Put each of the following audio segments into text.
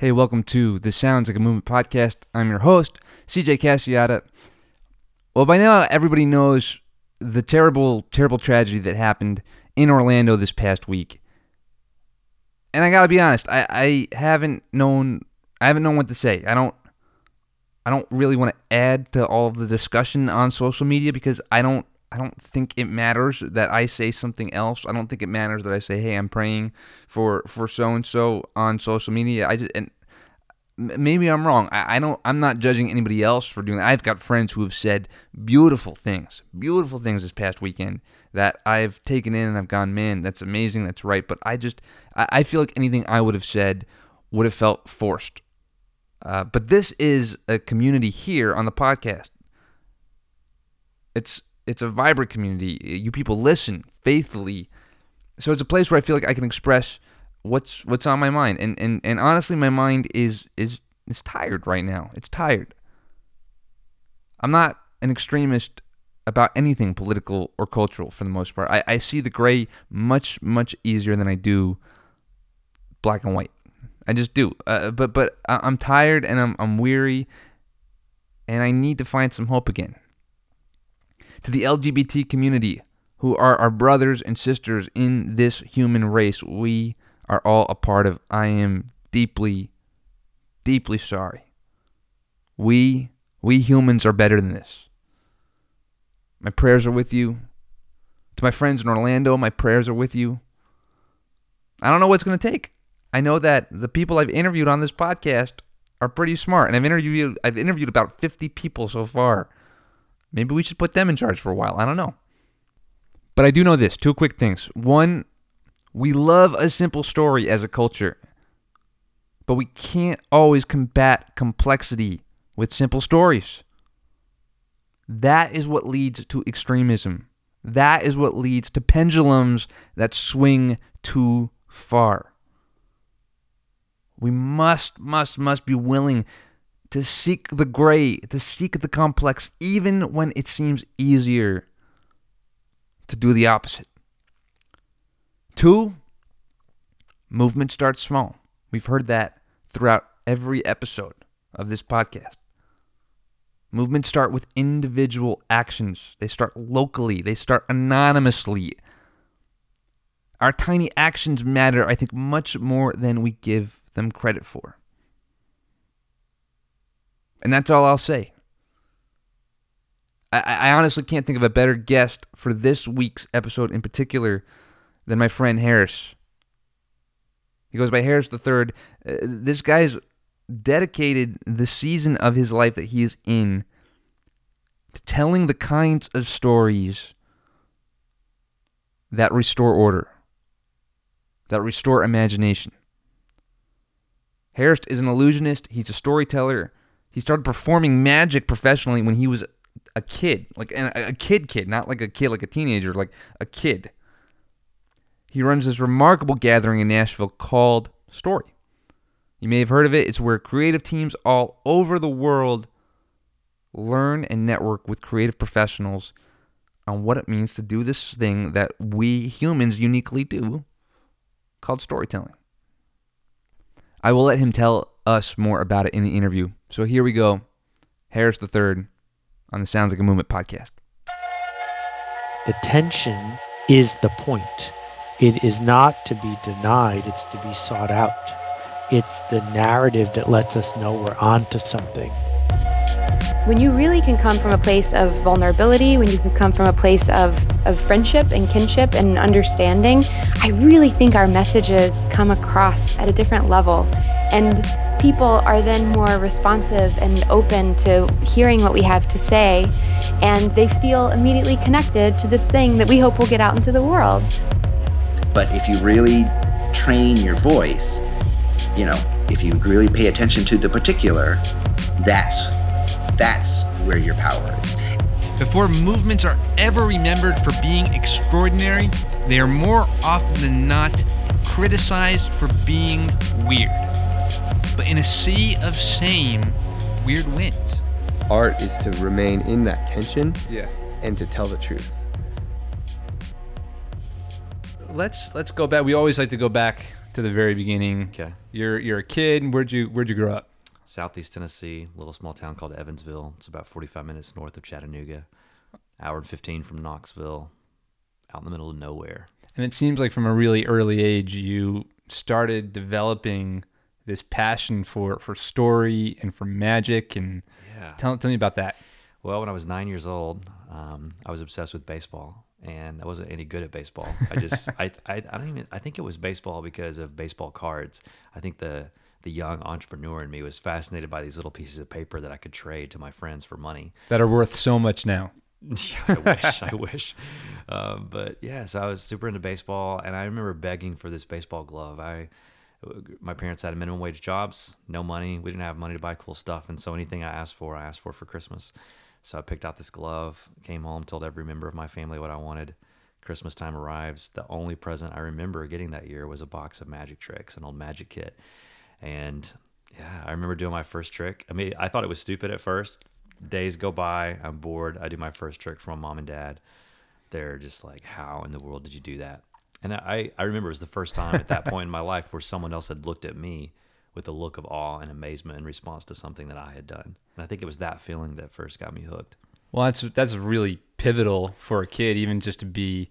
Hey, welcome to the Sounds Like a Movement podcast. I'm your host, CJ Casciotta. Well, by now, everybody knows the terrible, terrible tragedy that happened in Orlando this past week. And I gotta be honest, I, I haven't known I haven't known what to say. I don't I don't really want to add to all of the discussion on social media because I don't I don't think it matters that I say something else. I don't think it matters that I say, "Hey, I'm praying for for so and so" on social media. I just and maybe I'm wrong. I, I don't. I'm not judging anybody else for doing that. I've got friends who have said beautiful things, beautiful things this past weekend that I've taken in and I've gone, man, that's amazing, that's right. But I just I, I feel like anything I would have said would have felt forced. Uh, but this is a community here on the podcast. It's it's a vibrant community. You people listen faithfully. So it's a place where I feel like I can express what's what's on my mind. And and, and honestly my mind is is is tired right now. It's tired. I'm not an extremist about anything political or cultural for the most part. I, I see the gray much, much easier than I do black and white. I just do. Uh, but but I'm tired and I'm, I'm weary and I need to find some hope again to the LGBT community, who are our brothers and sisters in this human race, we are all a part of. I am deeply, deeply sorry. We, we humans are better than this. My prayers are with you. To my friends in Orlando, my prayers are with you. I don't know what's going to take. I know that the people I've interviewed on this podcast are pretty smart, and I've interviewed I've interviewed about 50 people so far. Maybe we should put them in charge for a while. I don't know. But I do know this two quick things. One, we love a simple story as a culture, but we can't always combat complexity with simple stories. That is what leads to extremism. That is what leads to pendulums that swing too far. We must, must, must be willing to seek the gray, to seek the complex, even when it seems easier to do the opposite. Two, movement starts small. We've heard that throughout every episode of this podcast. Movements start with individual actions. They start locally, they start anonymously. Our tiny actions matter, I think, much more than we give them credit for. And that's all I'll say. I, I, honestly can't think of a better guest for this week's episode in particular than my friend Harris. He goes by Harris the Third. Uh, this guy's dedicated the season of his life that he is in to telling the kinds of stories that restore order, that restore imagination. Harris is an illusionist. He's a storyteller. He started performing magic professionally when he was a kid, like a kid kid, not like a kid like a teenager, like a kid. He runs this remarkable gathering in Nashville called Story. You may have heard of it. It's where creative teams all over the world learn and network with creative professionals on what it means to do this thing that we humans uniquely do called storytelling. I will let him tell us more about it in the interview. So here we go. Harris the Third on the Sounds Like a Movement podcast. The tension is the point. It is not to be denied, it's to be sought out. It's the narrative that lets us know we're onto something. When you really can come from a place of vulnerability, when you can come from a place of, of friendship and kinship and understanding, I really think our messages come across at a different level. And people are then more responsive and open to hearing what we have to say, and they feel immediately connected to this thing that we hope will get out into the world. But if you really train your voice, you know, if you really pay attention to the particular, that's that's where your power is. Before movements are ever remembered for being extraordinary, they are more often than not criticized for being weird. But in a sea of same, weird wins. Art is to remain in that tension yeah. and to tell the truth. Let's let's go back. We always like to go back to the very beginning. Okay. You're you're a kid. Where'd you where'd you grow up? Southeast Tennessee, little small town called Evensville. It's about 45 minutes north of Chattanooga, hour and 15 from Knoxville, out in the middle of nowhere. And it seems like from a really early age, you started developing this passion for for story and for magic. And Yeah. tell tell me about that. Well, when I was nine years old, um, I was obsessed with baseball, and I wasn't any good at baseball. I just, I, I, I don't even. I think it was baseball because of baseball cards. I think the the young entrepreneur in me was fascinated by these little pieces of paper that I could trade to my friends for money. That are worth so much now. Yeah, I wish, I wish. Um, but yeah, so I was super into baseball, and I remember begging for this baseball glove. I, my parents had minimum wage jobs, no money. We didn't have money to buy cool stuff, and so anything I asked for, I asked for for Christmas. So I picked out this glove, came home, told every member of my family what I wanted. Christmas time arrives. The only present I remember getting that year was a box of magic tricks, an old magic kit. And yeah, I remember doing my first trick. I mean, I thought it was stupid at first. Days go by, I'm bored. I do my first trick my mom and dad. They're just like, How in the world did you do that? And I, I remember it was the first time at that point in my life where someone else had looked at me with a look of awe and amazement in response to something that I had done. And I think it was that feeling that first got me hooked. Well, that's that's really pivotal for a kid, even just to be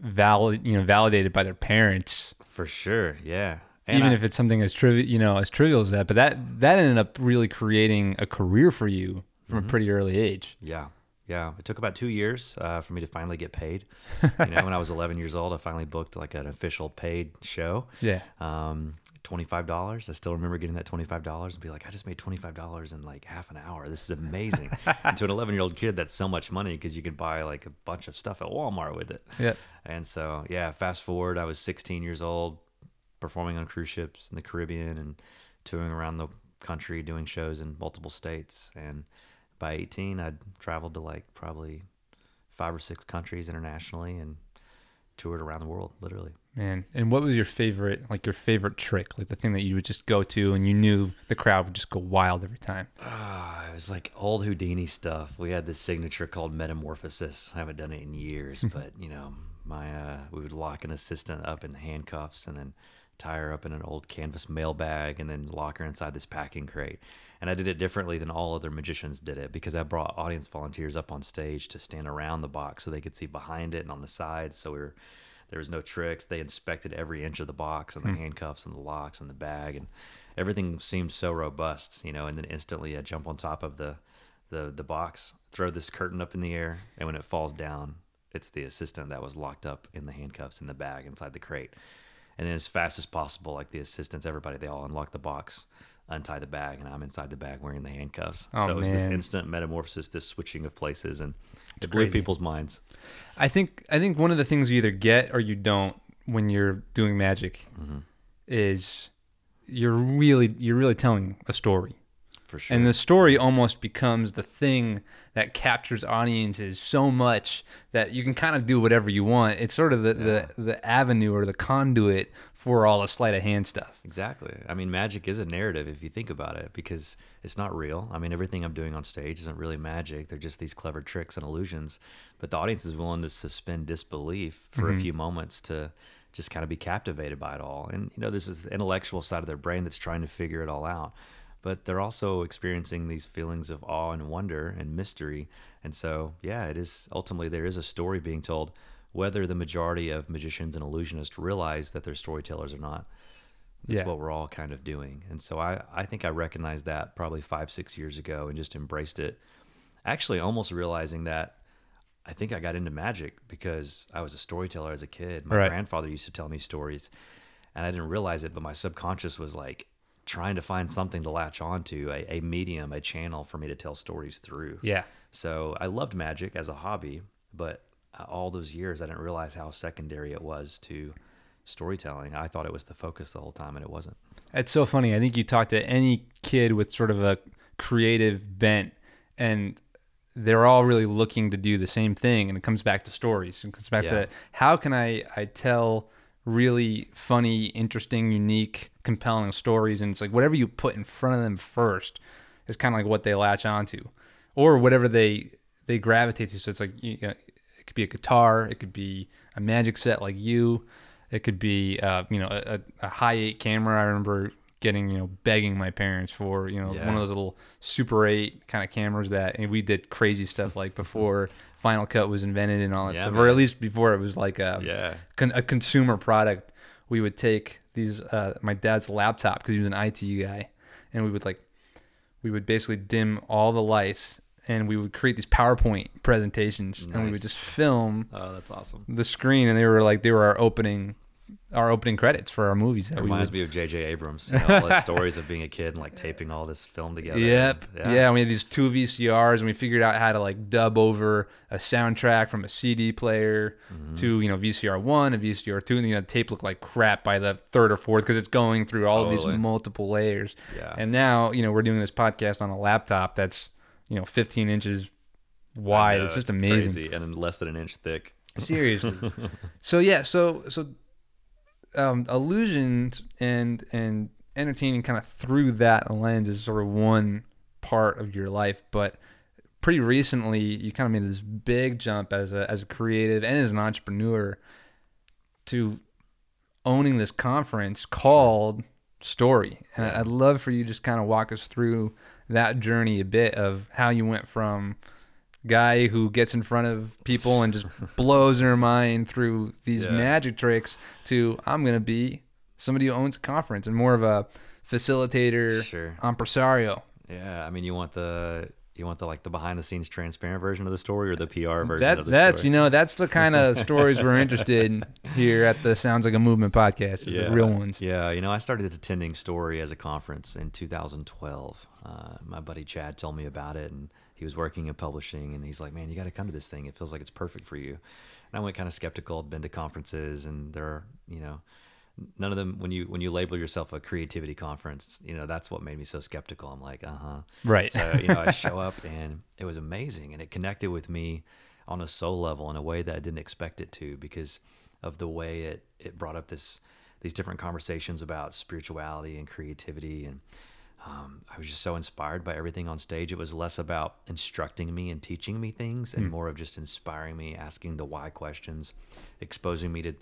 valid, you know, validated by their parents, For sure, yeah. And even I- if it's something as trivial, you know, as trivial as that. But that that ended up really creating a career for you from a pretty early age. Yeah. Yeah. It took about two years uh, for me to finally get paid. You know, when I was 11 years old, I finally booked like an official paid show. Yeah. Um, $25. I still remember getting that $25 and be like, I just made $25 in like half an hour. This is amazing. and to an 11 year old kid, that's so much money because you could buy like a bunch of stuff at Walmart with it. Yeah. And so, yeah, fast forward, I was 16 years old, performing on cruise ships in the Caribbean and touring around the country, doing shows in multiple states. And by 18, I'd traveled to like probably five or six countries internationally and toured around the world, literally. Man, and what was your favorite, like your favorite trick, like the thing that you would just go to and you knew the crowd would just go wild every time? Ah, it was like old Houdini stuff. We had this signature called Metamorphosis. I haven't done it in years, but you know, my uh, we would lock an assistant up in handcuffs and then tie her up in an old canvas mail bag and then lock her inside this packing crate. And I did it differently than all other magicians did it because I brought audience volunteers up on stage to stand around the box so they could see behind it and on the sides. So we were there was no tricks. They inspected every inch of the box and the hmm. handcuffs and the locks and the bag and everything seemed so robust, you know. And then instantly, I jump on top of the the the box, throw this curtain up in the air, and when it falls down, it's the assistant that was locked up in the handcuffs in the bag inside the crate. And then as fast as possible, like the assistants, everybody, they all unlock the box, untie the bag, and I'm inside the bag wearing the handcuffs. Oh, so it was this instant metamorphosis, this switching of places, and it blew crazy. people's minds. I think I think one of the things you either get or you don't when you're doing magic mm-hmm. is you're really you're really telling a story. For sure. And the story almost becomes the thing that captures audiences so much that you can kind of do whatever you want. It's sort of the, the, the avenue or the conduit for all the sleight of hand stuff. Exactly. I mean, magic is a narrative if you think about it, because it's not real. I mean, everything I'm doing on stage isn't really magic. They're just these clever tricks and illusions. But the audience is willing to suspend disbelief for a mm-hmm. few moments to just kind of be captivated by it all. And, you know, there's this intellectual side of their brain that's trying to figure it all out. But they're also experiencing these feelings of awe and wonder and mystery. And so, yeah, it is ultimately there is a story being told, whether the majority of magicians and illusionists realize that they're storytellers or not. That's Yeah. what we're all kind of doing. And so I, I think I recognized that probably five, six years ago and just embraced it. Actually, almost realizing that I think I got into magic because I was a storyteller as a kid. My Right. grandfather used to tell me stories and I didn't realize it, but my subconscious was like trying to find something to latch onto, a, a medium, a channel for me to tell stories through. Yeah. So I loved magic as a hobby, but uh, all those years I didn't realize how secondary it was to storytelling. I thought it was the focus the whole time, and it wasn't. It's so funny. I think you talk to any kid with sort of a creative bent, and they're all really looking to do the same thing. And it comes back to stories. It comes back Yeah. to how can I I tell really funny, interesting, unique, compelling stories. And it's like whatever you put in front of them first is kind of like what they latch onto, or whatever they they gravitate to. So it's like you know, it could be a guitar, it could be a magic set like you, it could be uh, you know a, a Hi8 camera. I remember getting you know begging my parents for you know Yeah. one of those little Super 8 kind of cameras that and we did crazy stuff like before Final Cut was invented and all that Yeah, stuff, or at least before it was like a Yeah. con- a consumer product. We would take these uh, my dad's laptop because he was an IT guy, and we would like we would basically dim all the lights and we would create these PowerPoint presentations and we would just film Oh, that's awesome. the screen and they were like they were our opening our opening credits for our movies that It reminds would, me of J.J. Abrams. You know, all the stories of being a kid and like taping all this film together. Yep. and- Yeah. we had these two VCRs and we figured out how to like dub over a soundtrack from a CD player Mm-hmm. to, you know, VCR one and VCR two. And, you know, tape looked like crap by the third or fourth because it's going through all of these multiple layers. Yeah. And now, you know, we're doing this podcast on a laptop that's, you know, 15 inches wide. know, it's just amazing. crazy, and less than an inch thick. Seriously. so yeah, so so um, illusions and and entertaining kind of through that lens is sort of one part of your life, but pretty recently you kind of made this big jump as a as a creative and as an entrepreneur to owning this conference called Story. And. I'd love for you to just kind of walk us through that journey a bit of how you went from guy who gets in front of people and just blows their mind through these Yeah. magic tricks to I'm going to be somebody who owns a conference and more of a facilitator, Sure. impresario. Yeah, I mean, you want the you want the like the behind the scenes transparent version of the story or the PR version That of the that's story? you know that's the kind of stories we're interested in here at the Sounds Like a Movement podcast. yeah. the real ones. Yeah, you know, I started attending Story as a conference in 2012. Uh, my buddy Chad told me about it, and he was working in publishing, and he's like, "Man, you got to come to this thing. It feels like it's perfect for you." And I went kind of skeptical. I'd been to conferences, and there are, you know, none of them. When you when you label yourself a creativity conference, you know, that's what made me so skeptical. I'm like, uh huh. Right. So you know, I show up, and it was amazing, and it connected with me on a soul level in a way that I didn't expect it to because of the way it it brought up this these different conversations about spirituality and creativity and um, I was just so inspired by everything on stage. It was less about instructing me and teaching me things, and more of just inspiring me, asking the why questions, exposing me to,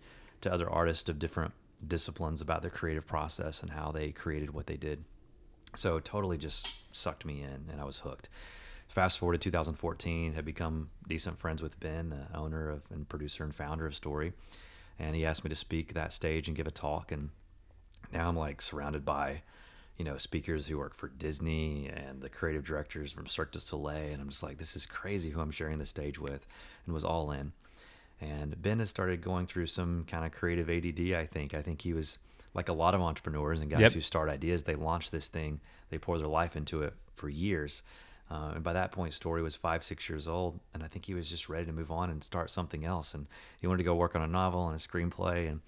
to other artists of different disciplines about their creative process and how they created what they did. So it totally just sucked me in, and I was hooked. Fast forward to 2014, had become decent friends with Ben, the owner of and producer and founder of Story, and he asked me to speak that stage and give a talk, and now I'm like surrounded by, you know, speakers who work for Disney and the creative directors from Cirque du Soleil, and I'm just like, this is crazy who I'm sharing the stage with, and was all in. And Ben has started going through some kind of creative ADD. I think. I think he was like a lot of entrepreneurs and guys Yep. who start ideas. They launch this thing, they pour their life into it for years. Uh, and by that point, Story was five, six years old, and I think he was just ready to move on and start something else. And he wanted to go work on a novel and a screenplay. And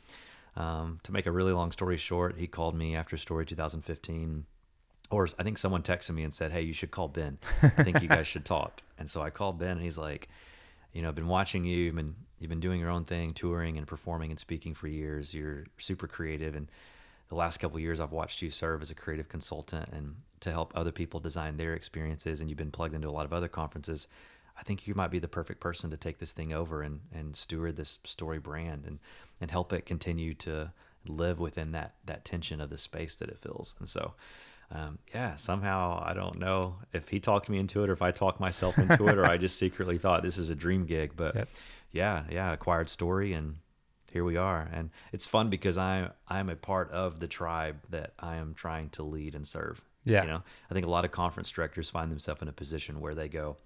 um, to make a really long story short, he called me after Story 2015 or I think someone texted me and said, "Hey, you should call Ben. I think you guys should talk." And so I called Ben, and he's like, "You know, I've been watching you. You've been you've been doing your own thing, touring and performing and speaking for years. You're super creative, and the last couple of years, I've watched you serve as a creative consultant and to help other people design their experiences. And you've been plugged into a lot of other conferences. I think you might be the perfect person to take this thing over and and steward this story brand and and help it continue to live within that that tension of the space that it fills. And so." um, yeah, somehow I don't know if he talked me into it or if I talked myself into it or I just secretly thought this is a dream gig. But Yep. yeah, yeah, acquired story and here we are. And it's fun because I I'm a part of the tribe that I am trying to lead and serve. Yeah. You know, I think a lot of conference directors find themselves in a position where they go,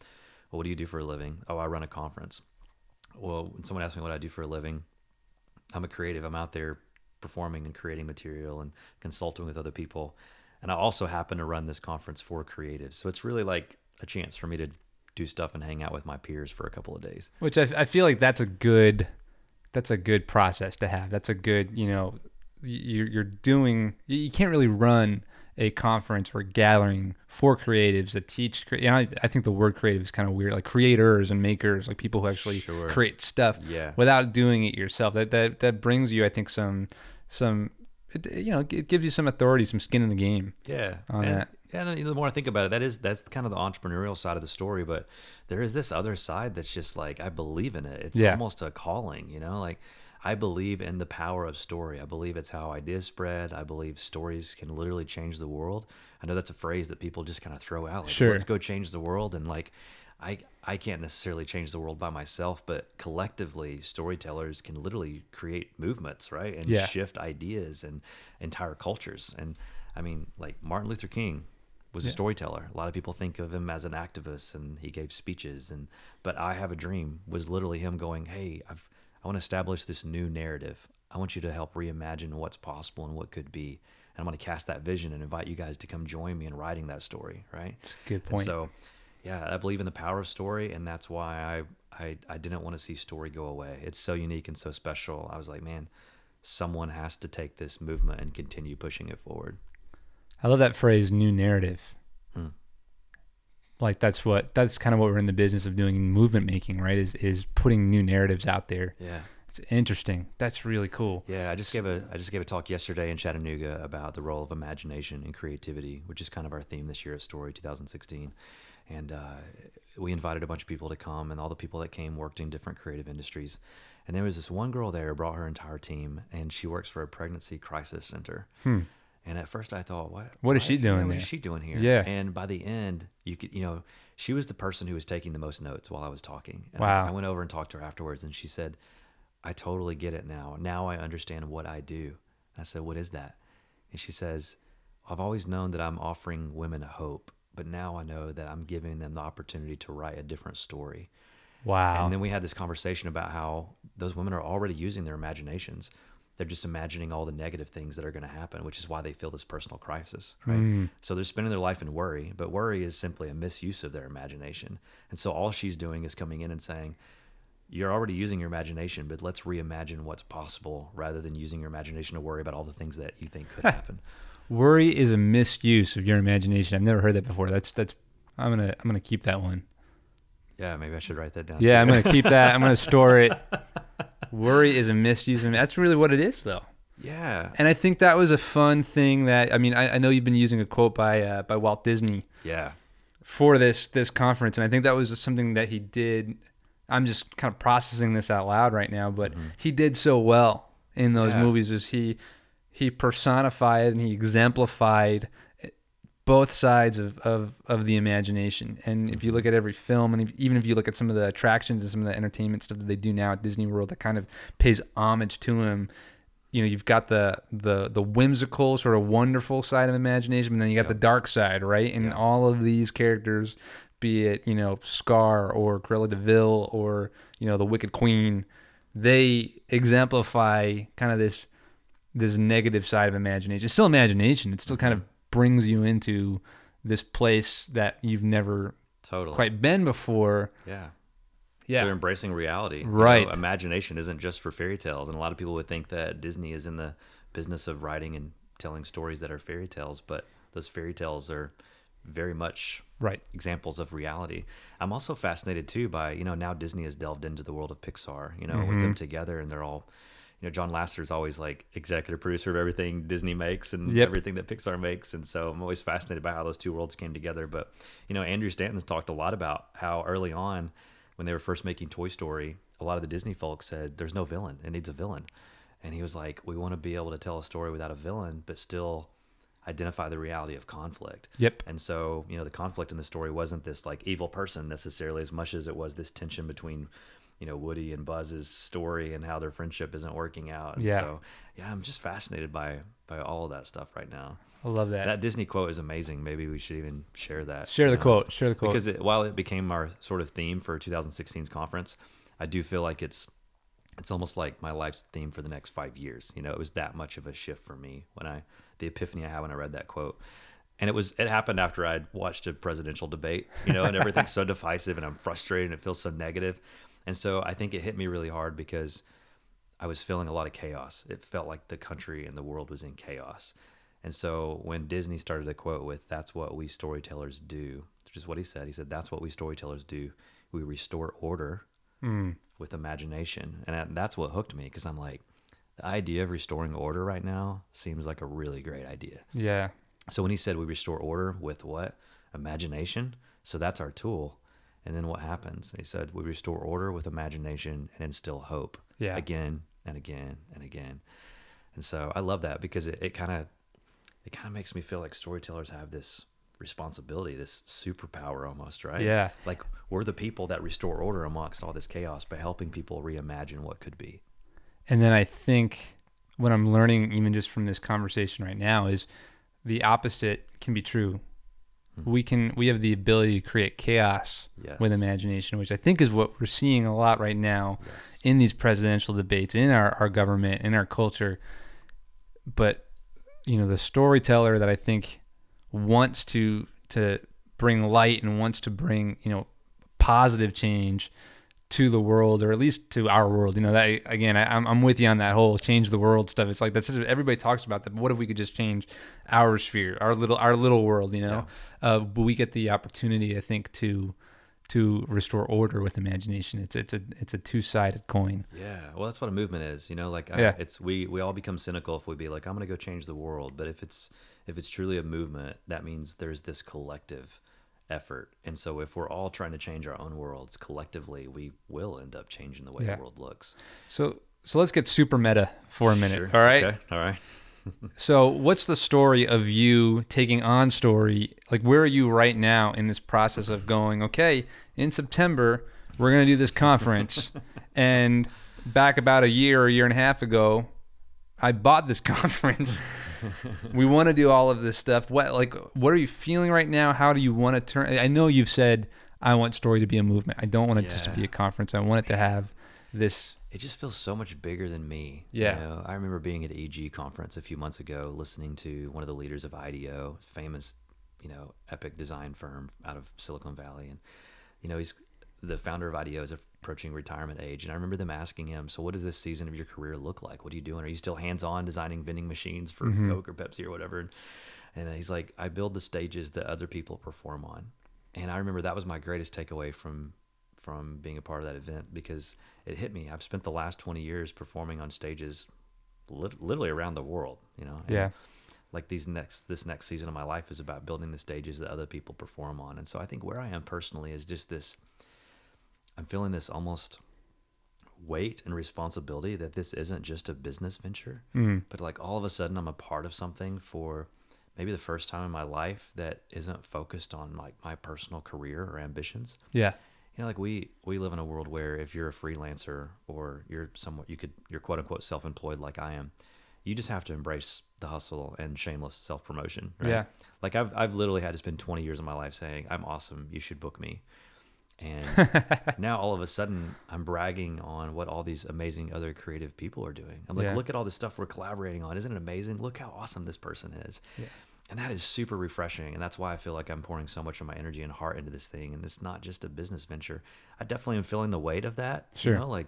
Well, what do you do for a living? Oh, I run a conference. Well, when someone asks me what I do for a living, I'm a creative. I'm out there performing and creating material and consulting with other people. And I also happen to run this conference for creatives. So it's really like a chance for me to do stuff and hang out with my peers for a couple of days. Which I, I feel like that's a good that's a good process to have. That's a good you know you're you're doing you you can't really run a conference or gathering for creatives that teach. You know, I, I think the word creative is kind of weird, like creators and makers, like people who actually Sure. create stuff Yeah. without doing it yourself. That that that brings you, I think, some some it, you know it gives you some authority, some skin in the game. Yeah, on and, that. yeah. and The more I think about it, that is that's kind of the entrepreneurial side of the story. But there is this other side that's just like I believe in it. It's Yeah. almost a calling, you know. Like I believe in the power of story. I believe it's how ideas spread. I believe stories can literally change the world. I know that's a phrase that people just kind of throw out. Like, Sure. Let's go change the world. And like, I, I can't necessarily change the world by myself, but collectively, storytellers can literally create movements, right? And Yeah. shift ideas and entire cultures. And I mean, like Martin Luther King was a storyteller. A lot of people think of him as an activist and he gave speeches and but I have a dream was literally him going, "Hey, I've I want to establish this new narrative. I want you to help reimagine what's possible and what could be. And I'm going to cast that vision and invite you guys to come join me in writing that story, right?" Good And point. so, yeah, I believe in the power of story, and that's why I, I I didn't want to see story go away. It's so unique and so special. I was like, man, someone has to take this movement and continue pushing it forward. I love that phrase, new narrative. Hmm. Like that's what that's kind of what we're in the business of doing in movement making, right? Is is putting new narratives out there. Yeah. It's interesting. That's really cool. Yeah, I just gave a I just gave a talk yesterday in Chattanooga about the role of imagination and creativity, which is kind of our theme this year at Story 2016. And uh, we invited a bunch of people to come, and all the people that came worked in different creative industries. And there was this one girl there, brought her entire team, and she works for a pregnancy crisis center. And at first, I thought, what? What is she yeah, doing What is she doing here? Yeah. And by the end, you could, you know, she was the person who was taking the most notes while I was talking. And Wow. I, I went over and talked to her afterwards, and she said, I totally get it now. Now I understand what I do. And I said, What is that? And she says, I've always known that I'm offering women a hope, but now I know that I'm giving them the opportunity to write a different story. Wow. And then we had this conversation about how those women are already using their imaginations. They're just imagining all the negative things that are going to happen, which is why they feel this personal crisis, right? Mm. So they're spending their life in worry, but worry is simply a misuse of their imagination. And so all she's doing is coming in and saying, You're already using your imagination, but let's reimagine what's possible rather than using your imagination to worry about all the things that you think could happen. Worry is a misuse of your imagination. I've never heard that before. That's that's I'm gonna I'm gonna keep that one. Yeah, maybe I should write that down. Yeah, I'm gonna keep that. I'm gonna store it. Worry is a misuse of that's really what it is though. yeah. And I think that was a fun thing that I mean I, I know you've been using a quote by uh, by Walt Disney Yeah. for this this conference, and I think that was something that he did. I'm just kind of processing this out loud right now, but he did so well in those Yeah. movies. Was he he personified and he exemplified both sides of, of, of the imagination. And if you mm-hmm. look at every film, and if, even if you look at some of the attractions and some of the entertainment stuff that they do now at Disney World, that kind of pays homage to him. You know, you've got the the the whimsical, sort of wonderful side of imagination, and then you got the dark side, right? And all of these characters, be it you know Scar or Cruella de Vil or you know the Wicked Queen, they exemplify kind of this this negative side of imagination. It's still imagination. It's still kind of brings you into this place that you've never Totally. quite been before. Yeah. Yeah. They're embracing reality. You know, Right. imagination isn't just for fairy tales. And a lot of people would think that Disney is in the business of writing and telling stories that are fairy tales, but those fairy tales are very much Right. examples of reality. I'm also fascinated too by, you know, now Disney has delved into the world of Pixar, you know, with Mm-hmm. them together and they're all you know, John Lasseter's always like executive producer of everything Disney makes and Yep. everything that Pixar makes. And so I'm always fascinated by how those two worlds came together. But, you know, Andrew Stanton's talked a lot about how early on, when they were first making Toy Story, a lot of the Disney folks said, there's no villain. It needs a villain. And he was like, we want to be able to tell a story without a villain, but still identify the reality of conflict. Yep. And so, you know, the conflict in the story wasn't this like evil person necessarily as much as it was this tension between, you know, Woody and Buzz's story and how their friendship isn't working out. And Yeah. so, yeah, I'm just fascinated by by all of that stuff right now. I love that. That Disney quote is amazing. Maybe we should even share that. Share the you know, quote. Share the quote. Because it, while it became our sort of theme for 2016's conference, I do feel like it's it's almost like my life's theme for the next five years. You know, it was that much of a shift for me when I the epiphany I had when I read that quote. And it was it happened after I'd watched a presidential debate, you know, and everything's so divisive and I'm frustrated and it feels so negative. And so I think it hit me really hard because I was feeling a lot of chaos. It felt like the country and the world was in chaos. And so when Disney started to quote with, that's what we storytellers do, which is what he said. He said, that's what we storytellers do. We restore order hmm. with imagination. And that's what hooked me because I'm like, the idea of restoring order right now seems like a really great idea. yeah. So when he said we restore order with what? Imagination. So that's our tool. And then what happens? He said we restore order with imagination and instill hope. Yeah. Again, and again and again. And so I love that because it, it kind of it kind of makes me feel like storytellers have this responsibility, this superpower almost, right? Yeah. Like we're the people that restore order amongst all this chaos by helping people reimagine what could be. And then I think what I'm learning, even just from this conversation right now, is the opposite can be true. Hmm. We can we have the ability to create chaos Yes. with imagination, which I think is what we're seeing a lot right now Yes. in these presidential debates, in our, our government, in our culture. But you know, the storyteller that I think wants to to bring light and wants to bring you know positive change to the world or at least to our world you know that again I, I'm, I'm with you on that whole change the world stuff it's like that's just, everybody talks about that but what if we could just change our sphere our little our little world you know uh, but we get the opportunity i think to to restore order with imagination it's it's a it's a two-sided coin Yeah, well, that's what a movement is. You know, like I, Yeah. it's we we all become cynical if we be like, I'm gonna go change the world. But if it's if it's truly a movement, that means there's this collective effort. And so if we're all trying to change our own worlds collectively, we will end up changing the way Yeah. the world looks. so so let's get super meta for a minute Sure. all right Okay. All right. So, what's the story of you taking on story? Like, where are you right now in this process of going, okay, in September, we're going to do this conference. and back about a year or a year and a half ago, I bought this conference. we want to do all of this stuff. What, like, what are you feeling right now? How do you want to turn? I know you've said, I want story to be a movement. I don't want it just to be a conference. I want it to have this. It just feels so much bigger than me. Yeah. You know, I remember being at EG conference a few months ago, listening to one of the leaders of IDEO, famous, you know, epic design firm out of Silicon Valley, and you know, he's the founder of IDEO is approaching retirement age, and I remember them asking him, "So, what does this season of your career look like? What are you doing? Are you still hands-on designing vending machines for mm-hmm. Coke or Pepsi or whatever?" And, and he's like, "I build the stages that other people perform on," and I remember that was my greatest takeaway from from being a part of that event because it hit me. I've spent the last 20 years performing on stages lit- literally around the world, you know. and Yeah. Like these next this next season of my life is about building the stages that other people perform on. And so I think where I am personally is just this I'm feeling this almost weight and responsibility that this isn't just a business venture, mm. but like all of a sudden I'm a part of something for maybe the first time in my life that isn't focused on like my personal career or ambitions Yeah. you know like we we live in a world where if you're a freelancer or you're somewhat you could you're quote unquote self-employed like i am you just have to embrace the hustle and shameless self-promotion right? Yeah. like i've i've literally had to spend 20 years of my life saying i'm awesome you should book me and now all of a sudden i'm bragging on what all these amazing other creative people are doing. I'm like Yeah. look at all this stuff we're collaborating on. Isn't it amazing? Look how awesome this person is. And that is super refreshing and that's why i feel like i'm pouring so much of my energy and heart into this thing and it's not just a business venture. I definitely am feeling the weight of that Sure. you know like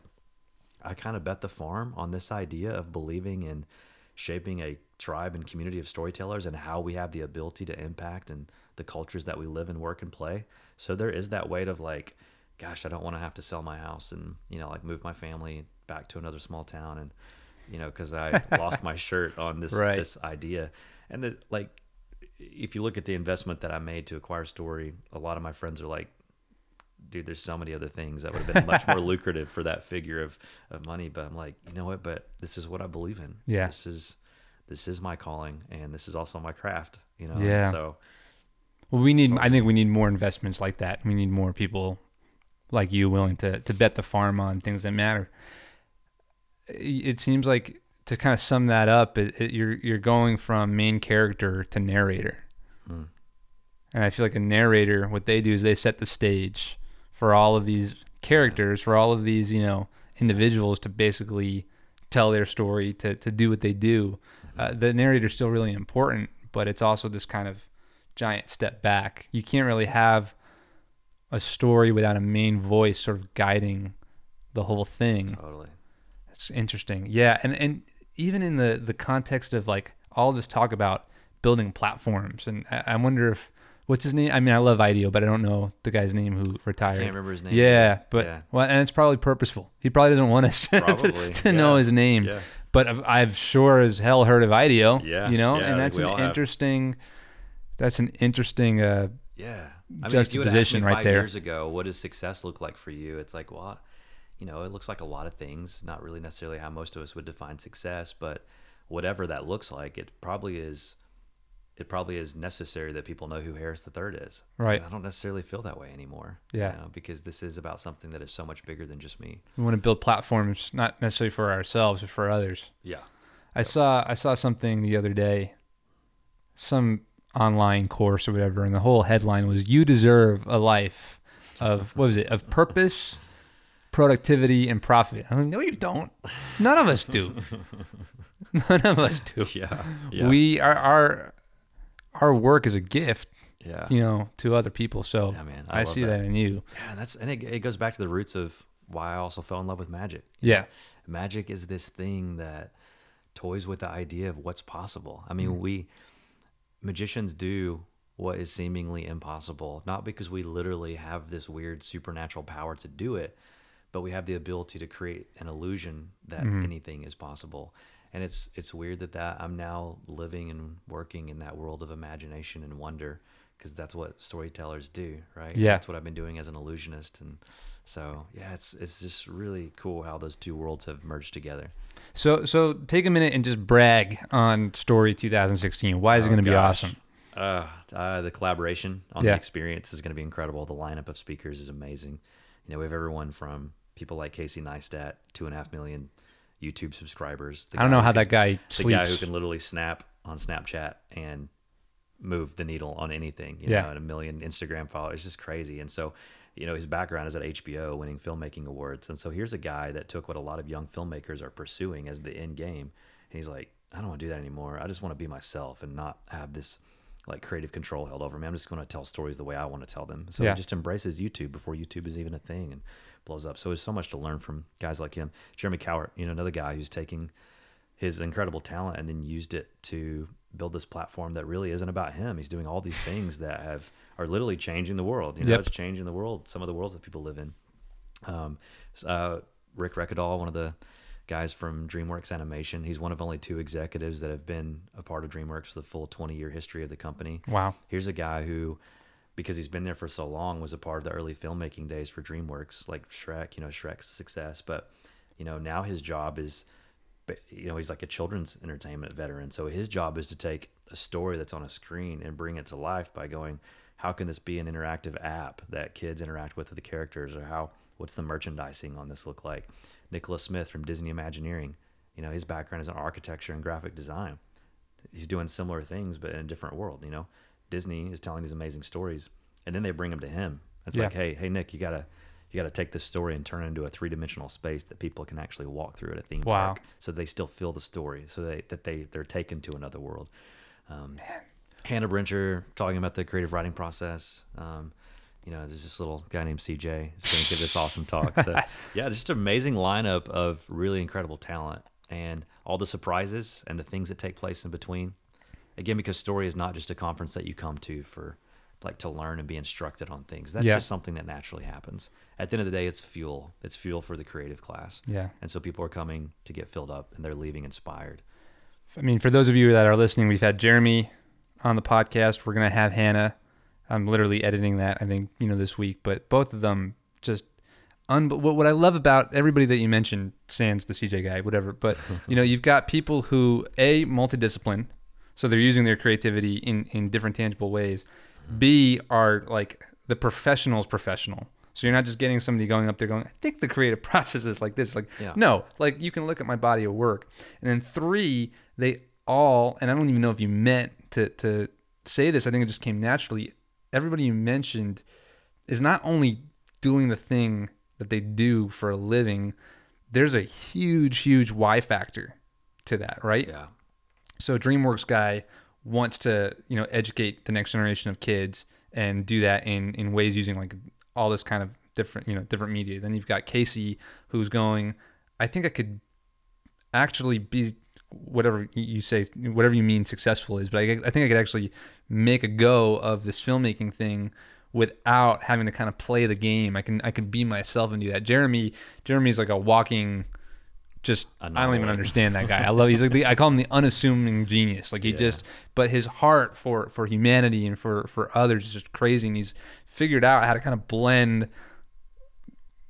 i kind of bet the farm on this idea of believing in shaping a tribe and community of storytellers and how we have the ability to impact and the cultures that we live and work and play so there is that weight of like gosh i don't want to have to sell my house and you know like move my family back to another small town and you know because i lost my shirt on this Right. this idea and the like if you look at the investment that I made to acquire Story, a lot of my friends are like, dude, there's so many other things that would have been much more lucrative for that figure of, of money. But I'm like, you know what? But this is what I believe in. Yeah. This is this is my calling and this is also my craft, you know? Yeah. So Well, we need. I think we need more investments like that. We need more people like you willing to to bet the farm on things that matter. It seems like to kind of sum that up, it, it, you're you're going from main character to narrator, and I feel like a narrator. What they do is they set the stage for all of these characters, for all of these you know individuals to basically tell their story, to to do what they do. Uh, the narrator's still really important, but it's also this kind of giant step back. You can't really have a story without a main voice sort of guiding the whole thing. totally. It's interesting. Yeah, and and even in the the context of like all this talk about building platforms, and I, I wonder if what's his name? I mean, I love IDEO, but I don't know the guy's name who retired. Can't remember his name. Yeah, but Yeah. well, and it's probably purposeful. He probably doesn't want us to- to, know his name. yeah. But I've, I've sure as hell heard of IDEO. Yeah, you know, yeah, and that's an interesting. have. That's an interesting. Uh, Yeah. I mean, if you would have asked me Juxtaposition right five there. years ago, what does success look like for you? It's like, well, you know, it looks like a lot of things, not really necessarily how most of us would define success, but whatever that looks like, it probably is it probably is necessary that people know who Harris the Third is. Right. I don't necessarily feel that way anymore. Yeah. You know, because this is about something that is so much bigger than just me. We want to build platforms not necessarily for ourselves, but for others. Yeah. I saw I saw something the other day, some online course or whatever, and the whole headline was "You deserve a life of what was it? Of purpose, productivity, and profit." I'm like, no, you don't. None of us do. None of us do. Yeah. Yeah. We our our our work is a gift, yeah. you know, to other people. So Yeah, man, I, I see that. that in you. Yeah, and that's and it, it goes back to the roots of why I also fell in love with magic. Yeah. Magic is this thing that toys with the idea of what's possible. I mean, mm. we magicians do what is seemingly impossible, not because we literally have this weird supernatural power to do it, but we have the ability to create an illusion that mm-hmm. anything is possible. And it's it's weird that that I'm now living and working in that world of imagination and wonder because that's what storytellers do, right? Yeah. That's what I've been doing as an illusionist and so yeah, it's it's just really cool how those two worlds have merged together. So so take a minute and just brag on Story 2016. Why is it Oh, going to be awesome? Uh, uh, the collaboration on Yeah. the experience is going to be incredible. The lineup of speakers is amazing. You know, we have everyone from people like Casey Neistat, two and a half million YouTube subscribers. I don't know how can- that guy sleeps. The guy who can literally snap on Snapchat and move the needle on anything. You Yeah. know, and a million Instagram followers. It's just crazy. And so, you know, his background is at HBO, winning filmmaking awards. And so here's a guy that took what a lot of young filmmakers are pursuing as the end game. And he's like, I don't want to do that anymore. I just want to be myself and not have this like creative control held over me. I'm just going to tell stories the way I want to tell them. So Yeah. he just embraces YouTube before YouTube is even a thing and blows up. So there's so much to learn from guys like him. Jeremy Cowart, you know, another guy who's taking his incredible talent and then used it to build this platform that really isn't about him. He's doing all these things that have are literally changing the world. You know, Yep. it's changing the world. Some of the worlds that people live in. Um, uh, Rick Rekedal, one of the guys from DreamWorks Animation, he's one of only two executives that have been a part of DreamWorks for the full 20 year history of the company. Wow. Here's a guy who, because he's been there for so long, was a part of the early filmmaking days for DreamWorks, like Shrek. You know, Shrek's success, but you know now his job is, but, you know, he's like a children's entertainment veteran. So his job is to take a story that's on a screen and bring it to life by going, how can this be an interactive app that kids interact with the characters, or how what's the merchandising on this look like? Nicholas Smith from Disney Imagineering, you know, his background is in architecture and graphic design he's doing similar things but in a different world you know disney is telling these amazing stories and then they bring them to him it's Yeah. like hey hey nick you gotta you gotta take this story and turn it into a three-dimensional space that people can actually walk through at a theme Wow. park so they still feel the story so they that they they're taken to another world um, hannah brencher talking about the creative writing process um, you know, there's this little guy named CJ who's going to give this awesome talk. So, yeah, just an amazing lineup of really incredible talent and all the surprises and the things that take place in between. Again, because story is not just a conference that you come to for like to learn and be instructed on things. That's Yeah. just something that naturally happens. At the end of the day, it's fuel. It's fuel for the creative class. Yeah. And so people are coming to get filled up and they're leaving inspired. I mean, for those of you that are listening, we've had Jeremy on the podcast. We're gonna have Hannah. I'm literally editing that. I think you know this week, but both of them just. Un- what, what I love about everybody that you mentioned, Sans the CJ guy, whatever, but you know you've got people who a multidiscipline, so they're using their creativity in in different tangible ways. B are like the professional's professional. So you're not just getting somebody going up there going, I think the creative process is like this. Like, Yeah. no, like you can look at my body of work. And then three, they all, and I don't even know if you meant to to say this. I think it just came naturally. Everybody you mentioned is not only doing the thing that they do for a living. There's a huge, huge Y factor to that, right? Yeah. So DreamWorks guy wants to, you know, educate the next generation of kids and do that in in ways using like all this kind of different, you know, different media. Then you've got Casey who's going, I think I could actually be whatever you say, whatever you mean successful is, but I, I think I could actually make a go of this filmmaking thing without having to kind of play the game. I can I can be myself and do that. Jeremy Jeremy's like a walking just I don't even understand that guy. I love he's like the, I call him the unassuming genius. Like he Yeah. just but his heart for for humanity and for for others is just crazy and he's figured out how to kind of blend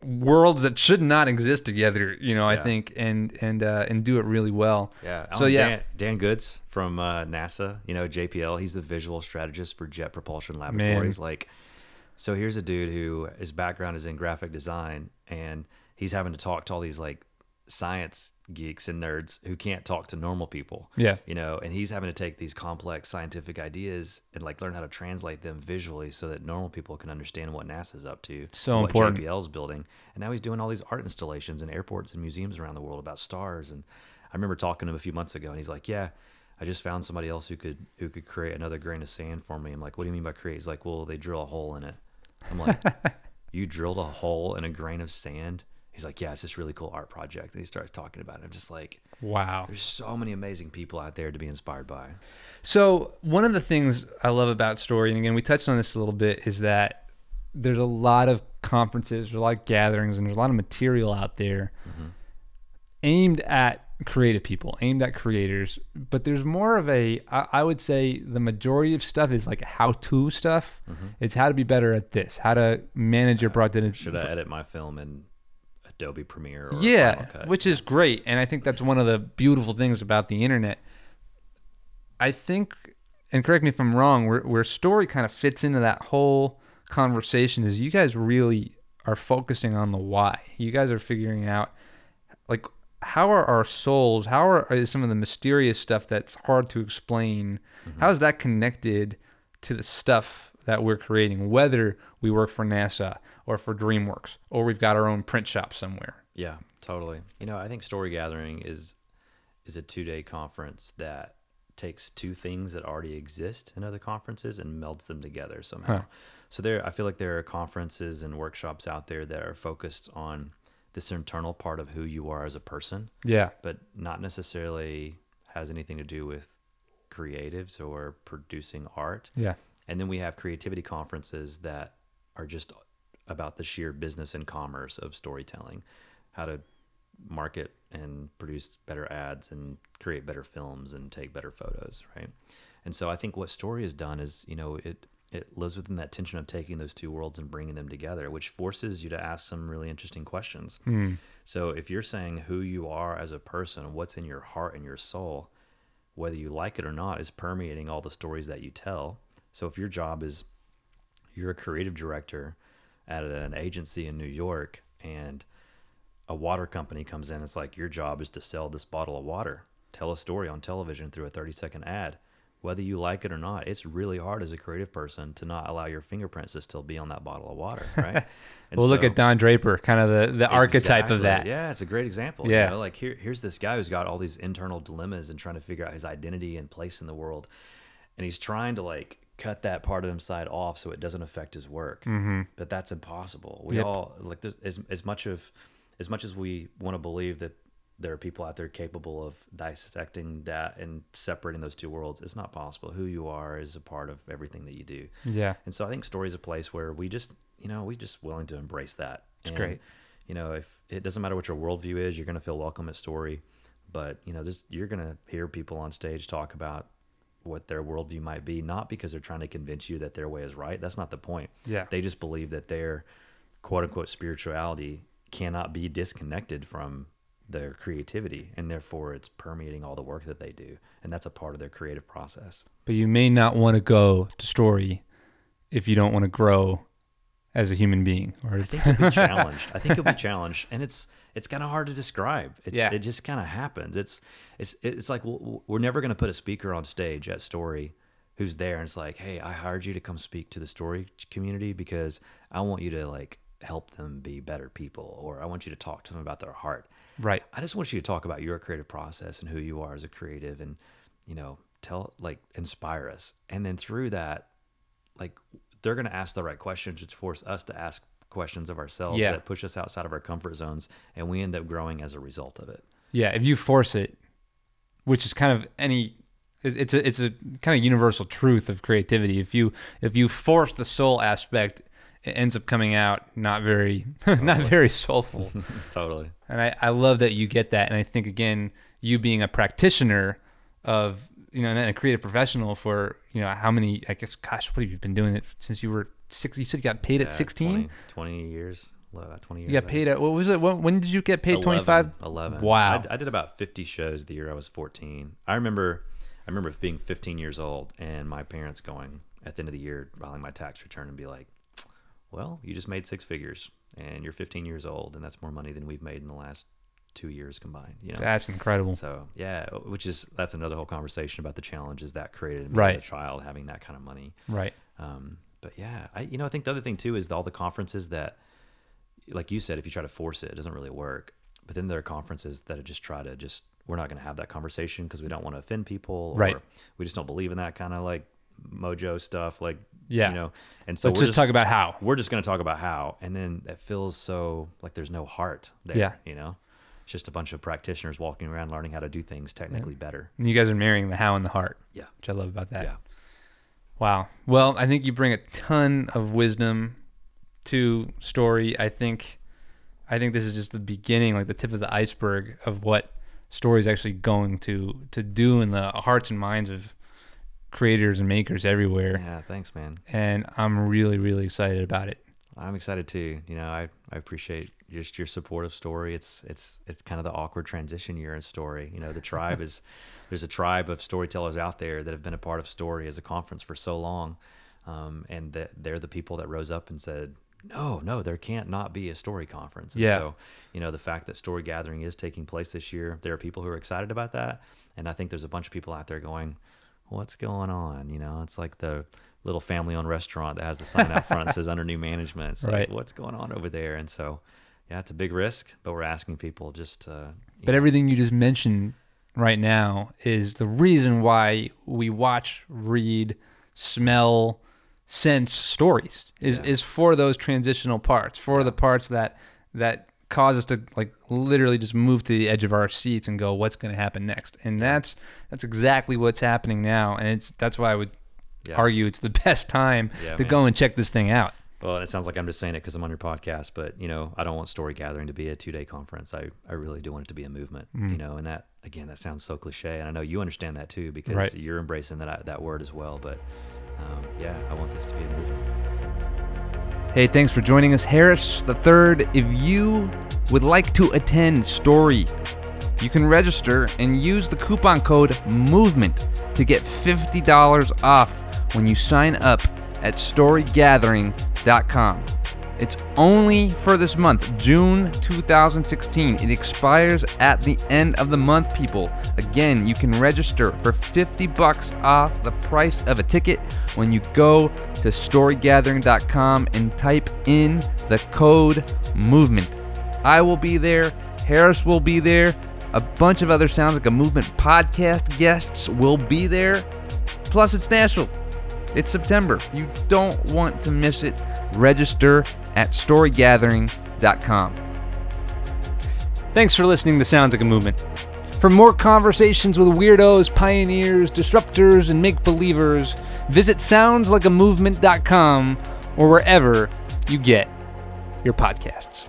worlds that should not exist together. You know, I think, and and uh, and do it really well. Yeah. So Alan, yeah, Dan, Dan Goods from uh, NASA, you know, JPL, he's the visual strategist for Jet Propulsion Laboratories. Like, so here's a dude who his background is in graphic design and he's having to talk to all these like science geeks and nerds who can't talk to normal people. Yeah. You know, and he's having to take these complex scientific ideas and like learn how to translate them visually so that normal people can understand what NASA's up to. So what important. JPL's building. And now he's doing all these art installations in airports and museums around the world about stars. And I remember talking to him a few months ago and he's like, Yeah, I just found somebody else who could who could create another grain of sand for me. I'm like, What do you mean by create? He's like, Well, they drill a hole in it. I'm like, You drilled a hole in a grain of sand? He's like, Yeah, it's this really cool art project. And he starts talking about it. I'm just like, wow. There's so many amazing people out there to be inspired by. So one of the things I love about story, and again we touched on this a little bit, is that there's a lot of conferences, there's a lot of gatherings, and there's a lot of material out there mm-hmm. aimed at creative people, aimed at creators. But there's more of a, I, I would say, the majority of stuff is like how-to stuff. Mm-hmm. It's how to be better at this, how to manage your broad. Should I edit my film in Adobe Premiere? Yeah, which is great, and I think that's one of the beautiful things about the internet. I think, and correct me if I'm wrong, where where story kind of fits into that whole conversation is you guys really are focusing on the why. You guys are figuring out like how are our souls, how are is some of the mysterious stuff that's hard to explain, mm-hmm. how is that connected to the stuff that we're creating, whether we work for NASA or for DreamWorks or we've got our own print shop somewhere. Yeah, totally. You know, I think Story Gathering is is a two day conference that takes two things that already exist in other conferences and melds them together somehow. Huh. So there, I feel like there are conferences and workshops out there that are focused on this internal part of who you are as a person, Yeah. but not necessarily has anything to do with creatives or producing art. Yeah. And then we have creativity conferences that are just about the sheer business and commerce of storytelling, how to market and produce better ads and create better films and take better photos, right? And so I think what story has done is, you know, it it lives within that tension of taking those two worlds and bringing them together, which forces you to ask some really interesting questions. Hmm. So if you're saying who you are as a person, what's in your heart and your soul, whether you like it or not, is permeating all the stories that you tell. So if your job is you're a creative director at an agency in New York and a water company comes in, it's like your job is to sell this bottle of water, tell a story on television through a 30 second ad. Whether you like it or not, it's really hard as a creative person to not allow your fingerprints to still be on that bottle of water, right? Well, look at Don Draper, kind of the, the archetype of that. Yeah, it's a great example. Yeah. You know, like here, here's this guy who's got all these internal dilemmas and trying to figure out his identity and place in the world, and he's trying to like cut that part of him side off so it doesn't affect his work. Mm-hmm. But that's impossible. We Yep. all like this as as much of as much as we want to believe that there are people out there capable of dissecting that and separating those two worlds. It's not possible. Who you are is a part of everything that you do. Yeah. And so I think story is a place where we just, you know, we just willing to embrace that. It's great. You know, if it doesn't matter what your worldview is, you're going to feel welcome at story. But you know, just you're going to hear people on stage talk about what their worldview might be, not because they're trying to convince you that their way is right. That's not the point. Yeah. They just believe that their quote unquote spirituality cannot be disconnected from their creativity and therefore it's permeating all the work that they do and that's a part of their creative process But you may not want to go to story if you don't want to grow as a human being. Or I think you'll be challenged. I think you'll be challenged, and it's it's kind of hard to describe. It's, Yeah. it just kind of happens. It's it's it's like w- we're never going to put a speaker on stage at Story who's there, and it's like, hey, I hired you to come speak to the Story community because I want you to like help them be better people, or I want you to talk to them about their heart. right. I just want you to talk about your creative process and who you are as a creative and, you know, tell, like, inspire us. And then through that, like, they're going to ask the right questions, which force us to ask questions of ourselves Yeah. that push us outside of our comfort zones. And we end up growing as a result of it. Yeah. If you force it, which is kind of any, it's a it's a kind of universal truth of creativity. If you if you force the soul aspect, it ends up coming out not very not very soulful. Totally. And I, I love that you get that. And I think, again, you being a practitioner of, you know, and a creative professional for, you know, how many, I guess, gosh, what have you been doing it since you were six? You said you got paid at 16? 20, 20 years. uh, 20 years. You got paid at what was it? When, when did you get paid? 11, Twenty five. 11. Wow. I did about 50 shows the year I was 14. I remember, I remember being 15 years old and my parents going at the end of the year, filing my tax return and be like, well, you just made six figures and you're 15 years old and that's more money than we've made in the last two years combined, you know? That's incredible. So yeah, which is, that's another whole conversation about the challenges that created Right. a child, having that kind of money. Right. Um, but yeah, I you know I think the other thing too is all the conferences that, like you said, if you try to force it, it doesn't really work. But then there are conferences that just try to just we're not going to have that conversation because we don't want to offend people, or Right. We just don't believe in that kind of like mojo stuff, like Yeah. you know. And so Let's we're just talk about how. we're just going to talk about how, and then it feels so like there's no heart there. Yeah. you know, it's just a bunch of practitioners walking around learning how to do things technically better. And you guys are marrying the how and the heart, Yeah, which I love about that. yeah. Wow. Well, I think you bring a ton of wisdom to story. I think I think this is just the beginning, like the tip of the iceberg of what story is actually going to to do in the hearts and minds of creators and makers everywhere. Yeah, thanks, man. And I'm really, really excited about it. I'm excited too. You know, I, I appreciate just your supportive story. It's it's it's kind of the awkward transition year in story. You know, the tribe is there's a tribe of storytellers out there that have been a part of story as a conference for so long, um, and that they're the people that rose up and said, no, no, there can't not be a story conference. And Yeah. So, you know, the fact that story gathering is taking place this year, there are people who are excited about that, and I think there's a bunch of people out there going, what's going on? You know, it's like the little family-owned restaurant that has the sign out front that says under new management. It's Right. like, what's going on over there? And so, yeah, it's a big risk, but we're asking people just, uh, But know, everything you just mentioned right now is the reason why we watch, read, smell, sense stories is, Yeah. is for those transitional parts, for the parts that that cause us to like literally just move to the edge of our seats and go, what's going to happen next? And that's that's exactly what's happening now, and it's that's why I would Yeah. argue it's the best time Yeah, to man. go and check this thing out. Well, it sounds like I'm just saying it because I'm on your podcast, but you know, I don't want story gathering to be a two day conference. I, I really do want it to be a movement. Mm. You know, and that again, that sounds so cliche, and I know you understand that too because Right. you're embracing that that word as well. But um, yeah, I want this to be a movement. Hey, thanks for joining us, Harris the Third. If you would like to attend Story, you can register and use the coupon code MOVEMENT to get $50 off when you sign up at storygathering.com. It's only for this month, June 2016. It expires at the end of the month, people. Again, you can register for 50 bucks off the price of a ticket when you go to storygathering.com and type in the code movement. I will be there, Harris will be there, a bunch of other Sounds Like a Movement podcast guests will be there. Plus, it's Nashville. It's September. You don't want to miss it. Register at storygathering.com. Thanks for listening to Sounds Like a Movement. For more conversations with weirdos, pioneers, disruptors, and make believers, visit soundslikeamovement.com or wherever you get your podcasts.